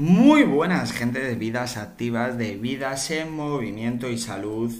Muy buenas gente de vidas activas, de vidas en movimiento y salud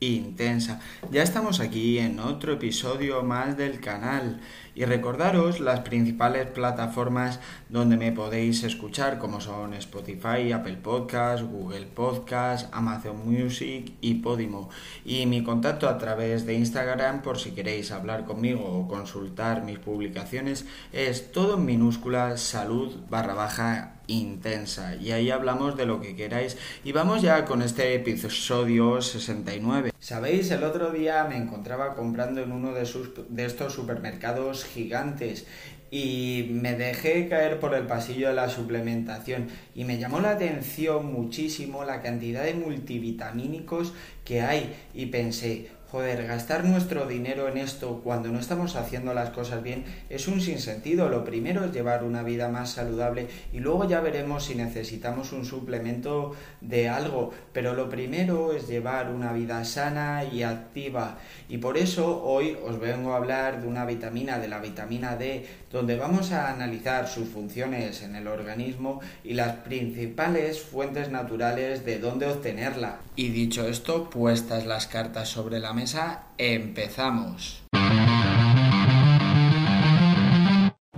intensa. Ya estamos aquí en otro episodio más del canal y recordaros las principales plataformas donde me podéis escuchar como son Spotify, Apple Podcast, Google Podcast, Amazon Music y Podimo. Y mi contacto a través de Instagram por si queréis hablar conmigo o consultar mis publicaciones es todo en minúscula salud barra baja intensa. Y ahí hablamos de lo que queráis. Y vamos ya con este episodio 69 sabéis el otro día me encontraba comprando en uno de, sus, de estos supermercados gigantes y me dejé caer por el pasillo de la suplementación y me llamó la atención muchísimo la cantidad de multivitamínicos que hay y pensé joder, gastar nuestro dinero en esto cuando no estamos haciendo las cosas bien es un sinsentido. Lo primero es llevar una vida más saludable y luego ya veremos si necesitamos un suplemento de algo. Pero lo primero es llevar una vida sana y activa. Y por eso hoy os vengo a hablar de una vitamina, de la vitamina D, donde vamos a analizar sus funciones en el organismo y las principales fuentes naturales de dónde obtenerla. Y dicho esto, puestas las cartas sobre la mesa, empezamos.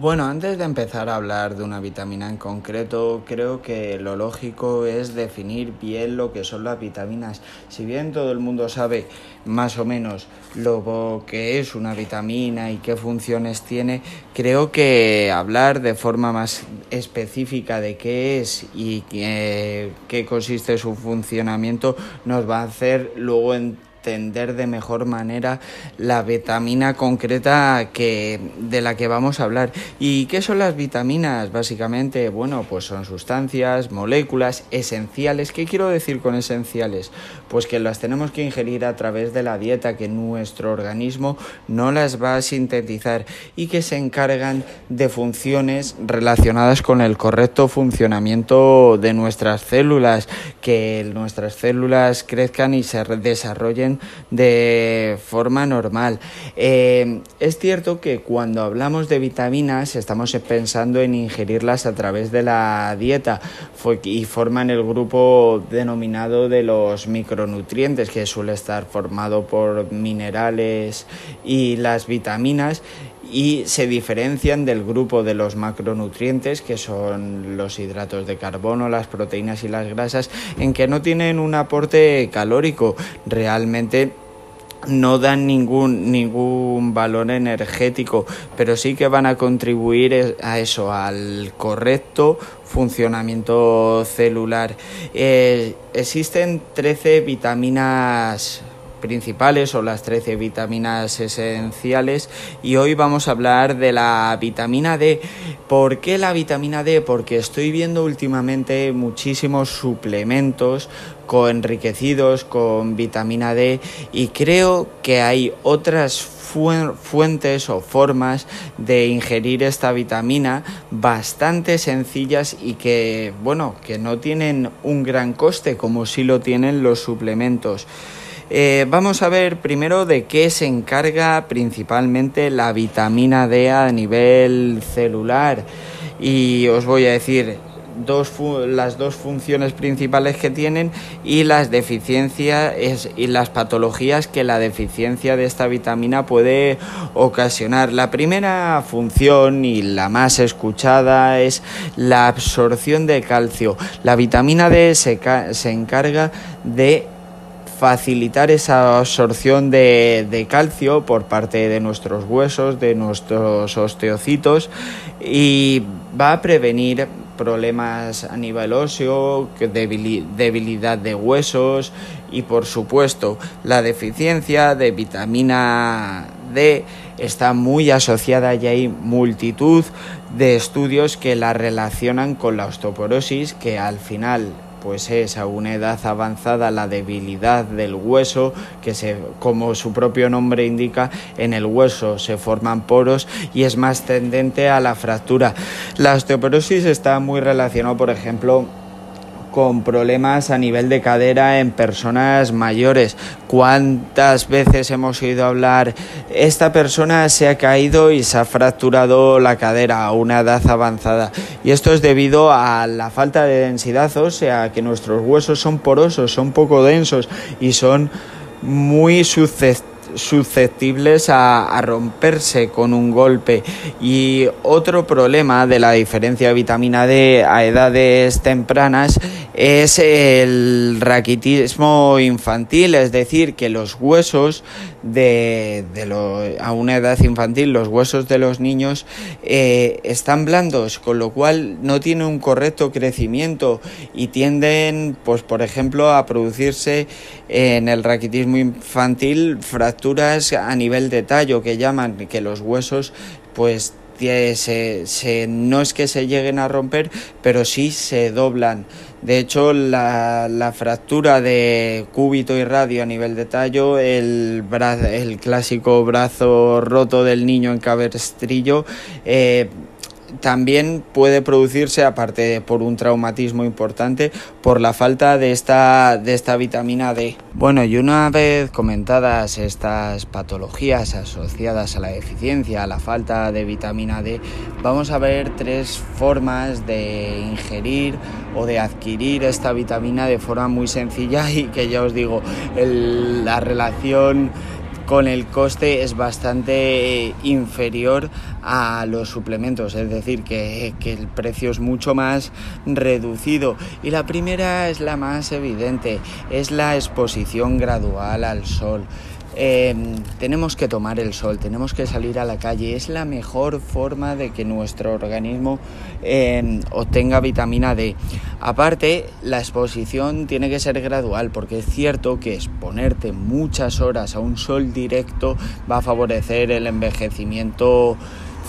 Bueno, antes de empezar a hablar de una vitamina en concreto, creo que lo lógico es definir bien lo que son las vitaminas. Si bien todo el mundo sabe más o menos lo que es una vitamina y qué funciones tiene, creo que hablar de forma más específica de qué es y qué, qué consiste su funcionamiento nos va a hacer luego en entender de mejor manera la vitamina concreta que, de la que vamos a hablar. ¿Y qué son las vitaminas? Básicamente, bueno, pues son sustancias, moléculas esenciales. ¿Qué quiero decir con esenciales? Pues que las tenemos que ingerir a través de la dieta, que nuestro organismo no las va a sintetizar y que se encargan de funciones relacionadas con el correcto funcionamiento de nuestras células, que nuestras células crezcan y se desarrollen de forma normal. Eh, es cierto que cuando hablamos de vitaminas estamos pensando en ingerirlas a través de la dieta y forman el grupo denominado de los micronutrientes que suele estar formado por minerales y las vitaminas y se diferencian del grupo de los macronutrientes, que son los hidratos de carbono, las proteínas y las grasas, en que no tienen un aporte calórico. Realmente no dan ningún, ningún valor energético, pero sí que van a contribuir a eso, al correcto funcionamiento celular. Eh, existen 13 vitaminas principales o las 13 vitaminas esenciales y hoy vamos a hablar de la vitamina D. ¿Por qué la vitamina D? Porque estoy viendo últimamente muchísimos suplementos enriquecidos con vitamina D y creo que hay otras fuentes o formas de ingerir esta vitamina bastante sencillas y que bueno que no tienen un gran coste como si lo tienen los suplementos. Eh, vamos a ver primero de qué se encarga principalmente la vitamina D a nivel celular. Y os voy a decir las dos funciones principales que tienen y las deficiencias y las patologías que la deficiencia de esta vitamina puede ocasionar. La primera función y la más escuchada es la absorción de calcio. La vitamina D se, se encarga de facilitar esa absorción de, calcio por parte de nuestros huesos, de nuestros osteocitos y va a prevenir problemas a nivel óseo, debilidad de huesos y por supuesto la deficiencia de vitamina D está muy asociada y hay multitud de estudios que la relacionan con la osteoporosis que al final pues es a una edad avanzada la debilidad del hueso, que se, como su propio nombre indica, en el hueso se forman poros y es más tendente a la fractura. La osteoporosis está muy relacionada, por ejemplo, con problemas a nivel de cadera en personas mayores. ¿Cuántas veces hemos oído hablar? Esta persona se ha caído y se ha fracturado la cadera a una edad avanzada. Y esto es debido a la falta de densidad ósea, que nuestros huesos son porosos, son poco densos y son muy susceptibles a, romperse con un golpe. Y otro problema de la diferencia de vitamina D a edades tempranas es el raquitismo infantil, es decir, que los huesos de, a una edad infantil, los huesos de los niños eh, están blandos, con lo cual no tienen un correcto crecimiento y tienden, pues por ejemplo, a producirse en el raquitismo infantil fracturas a nivel de tallo que llaman que los huesos pues se, no es que se lleguen a romper, pero sí se doblan. De hecho, la, la, fractura de cúbito y radio a nivel de tallo, el, el clásico brazo roto del niño en cabestrillo, eh, también puede producirse, aparte por un traumatismo importante, por la falta de esta, de esta vitamina D. Bueno, y una vez comentadas estas patologías asociadas a la deficiencia, a la falta de vitamina D, vamos a ver tres formas de ingerir o de adquirir esta vitamina de forma muy sencilla y que ya os digo, la relación con el coste es bastante inferior a los suplementos, es decir, que, el precio es mucho más reducido. Y la primera es la más evidente, es la exposición gradual al sol. Em, tenemos que tomar el sol, tenemos que salir a la calle. Es la mejor forma de que nuestro organismo em, obtenga vitamina D. Aparte, la exposición tiene que ser gradual porque es cierto que exponerte muchas horas a un sol directo va a favorecer el envejecimiento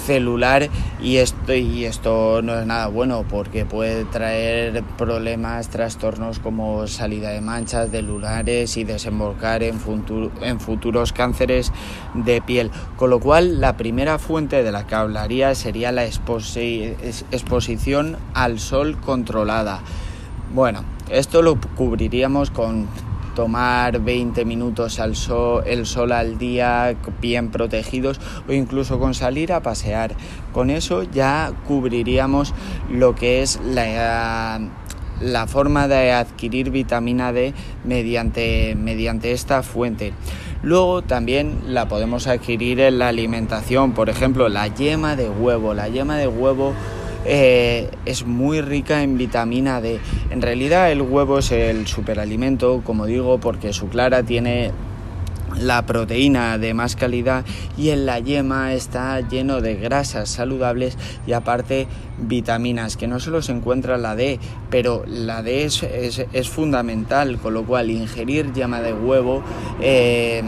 celular y esto, y esto no es nada bueno porque puede traer problemas, trastornos como salida de manchas de lunares y desembocar en, en futuros cánceres de piel. Con lo cual la primera fuente de la que hablaría sería la exposición al sol controlada. Bueno, esto lo cubriríamos con tomar 20 minutos al sol, el sol al día bien protegidos o incluso con salir a pasear. Con eso ya cubriríamos lo que es la, la forma de adquirir vitamina D mediante, mediante esta fuente. Luego también la podemos adquirir en la alimentación, por ejemplo, la yema de huevo. La yema de huevo eh, es muy rica en vitamina D. En realidad el huevo es el superalimento, como digo, porque su clara tiene la proteína de más calidad y en la yema está lleno de grasas saludables y aparte vitaminas que no solo se encuentra la D pero la D es, es, fundamental con lo cual ingerir yema de huevo eh,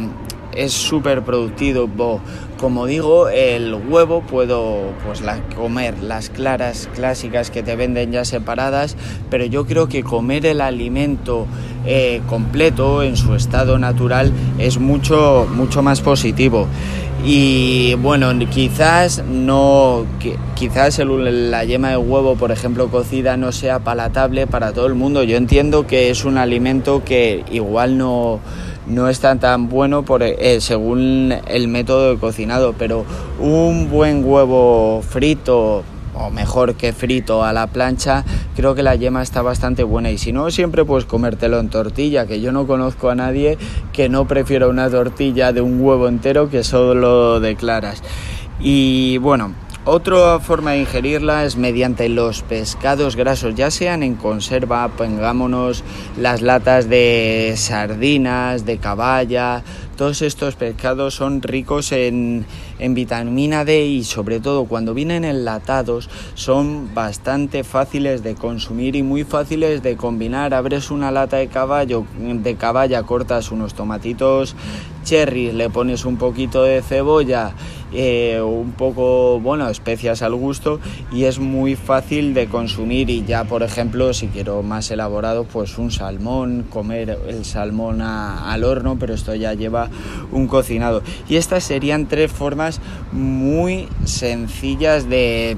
es súper productivo. Como digo, el huevo puedo pues la, comer las claras clásicas que te venden ya separadas, pero yo creo que comer el alimento eh, completo en su estado natural es mucho, mucho más positivo. Y bueno, quizás no, quizás la yema de huevo, por ejemplo, cocida no sea palatable para todo el mundo. Yo entiendo que es un alimento que igual no no está tan bueno por, eh, según el método de cocinado, pero un buen huevo frito o mejor que frito a la plancha, creo que la yema está bastante buena y si no siempre puedes comértelo en tortilla, que yo no conozco a nadie que no prefiera una tortilla de un huevo entero que solo de claras. Y bueno, otra forma de ingerirla es mediante los pescados grasos, ya sean en conserva, pongámonos las latas de sardinas, de caballa, todos estos pescados son ricos en, en, vitamina D y sobre todo cuando vienen enlatados son bastante fáciles de consumir y muy fáciles de combinar. Abres una lata de caballo, de caballa, cortas unos tomatitos cherry, le pones un poquito de cebolla, eh, un poco, bueno, especias al gusto y es muy fácil de consumir y ya, por ejemplo, si quiero más elaborado, pues un salmón, comer el salmón al horno, pero esto ya lleva un cocinado. Y estas serían tres formas muy sencillas de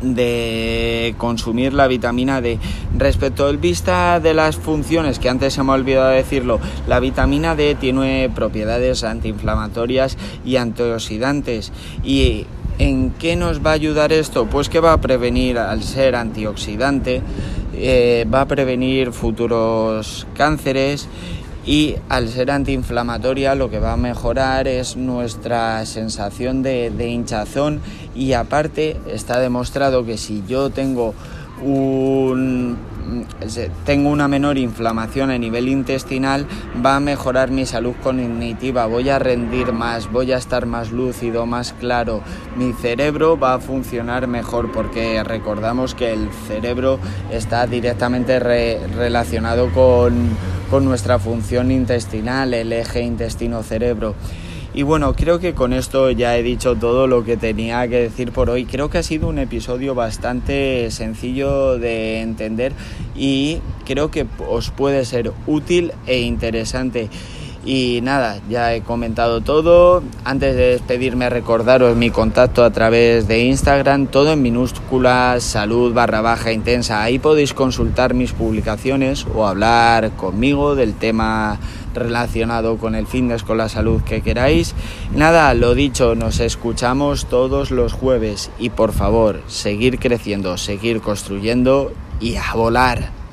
de consumir la vitamina D. Respecto al vista de las funciones, que antes se me ha olvidado decirlo, la vitamina D tiene propiedades antiinflamatorias y antioxidantes. ¿Y en qué nos va a ayudar esto? Pues que va a prevenir al ser antioxidante, eh, va a prevenir futuros cánceres y al ser antiinflamatoria lo que va a mejorar es nuestra sensación de, hinchazón. Y aparte está demostrado que si yo tengo un tengo una menor inflamación a nivel intestinal, va a mejorar mi salud cognitiva, voy a rendir más, voy a estar más lúcido, más claro, mi cerebro va a funcionar mejor porque recordamos que el cerebro está directamente relacionado con con nuestra función intestinal, el eje intestino-cerebro. Y bueno, creo que con esto ya he dicho todo lo que tenía que decir por hoy. Creo que ha sido un episodio bastante sencillo de entender y creo que os puede ser útil e interesante. Y nada, ya he comentado todo. Antes de despedirme, recordaros mi contacto a través de Instagram, todo en minúsculas, salud barra baja intensa. Ahí podéis consultar mis publicaciones o hablar conmigo del tema relacionado con el fitness, con la salud que queráis. Nada, lo dicho, nos escuchamos todos los jueves y por favor, seguir creciendo, seguir construyendo y a volar.